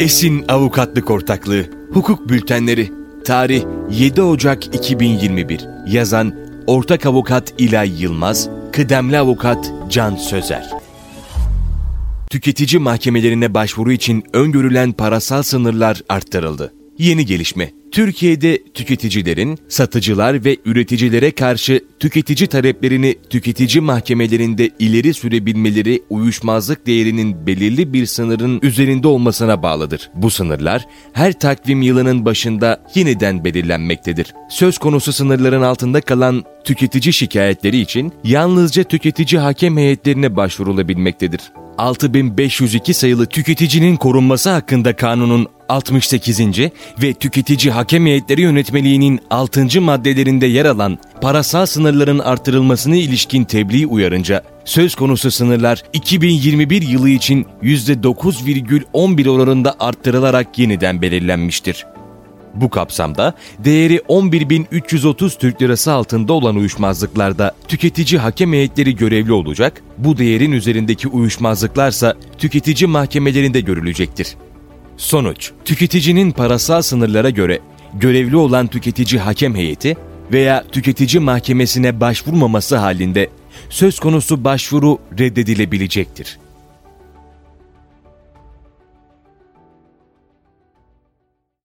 Esin Avukatlık Ortaklığı Hukuk Bültenleri Tarih 7 Ocak 2021 Yazan Ortak Avukat İlay Yılmaz Kıdemli Avukat Can Sözer Tüketici mahkemelerine başvuru için öngörülen parasal sınırlar arttırıldı. Yeni gelişme. Türkiye'de tüketicilerin satıcılar ve üreticilere karşı tüketici taleplerini tüketici mahkemelerinde ileri sürebilmeleri uyuşmazlık değerinin belirli bir sınırın üzerinde olmasına bağlıdır. Bu sınırlar her takvim yılının başında yeniden belirlenmektedir. Söz konusu sınırların altında kalan tüketici şikayetleri için yalnızca tüketici hakem heyetlerine başvurulabilmektedir. 6502 sayılı tüketicinin korunması hakkında kanunun 68. ve tüketici hakem heyetleri yönetmeliğinin 6. maddelerinde yer alan parasal sınırların artırılmasına ilişkin tebliğ uyarınca söz konusu sınırlar 2021 yılı için %9,11 oranında arttırılarak yeniden belirlenmiştir. Bu kapsamda değeri 11.330 Türk Lirası altında olan uyuşmazlıklarda tüketici hakem heyetleri görevli olacak, bu değerin üzerindeki uyuşmazlıklarsa tüketici mahkemelerinde görülecektir. Sonuç, tüketicinin parasal sınırlara göre görevli olan tüketici hakem heyeti veya tüketici mahkemesine başvurmaması halinde söz konusu başvuru reddedilebilecektir.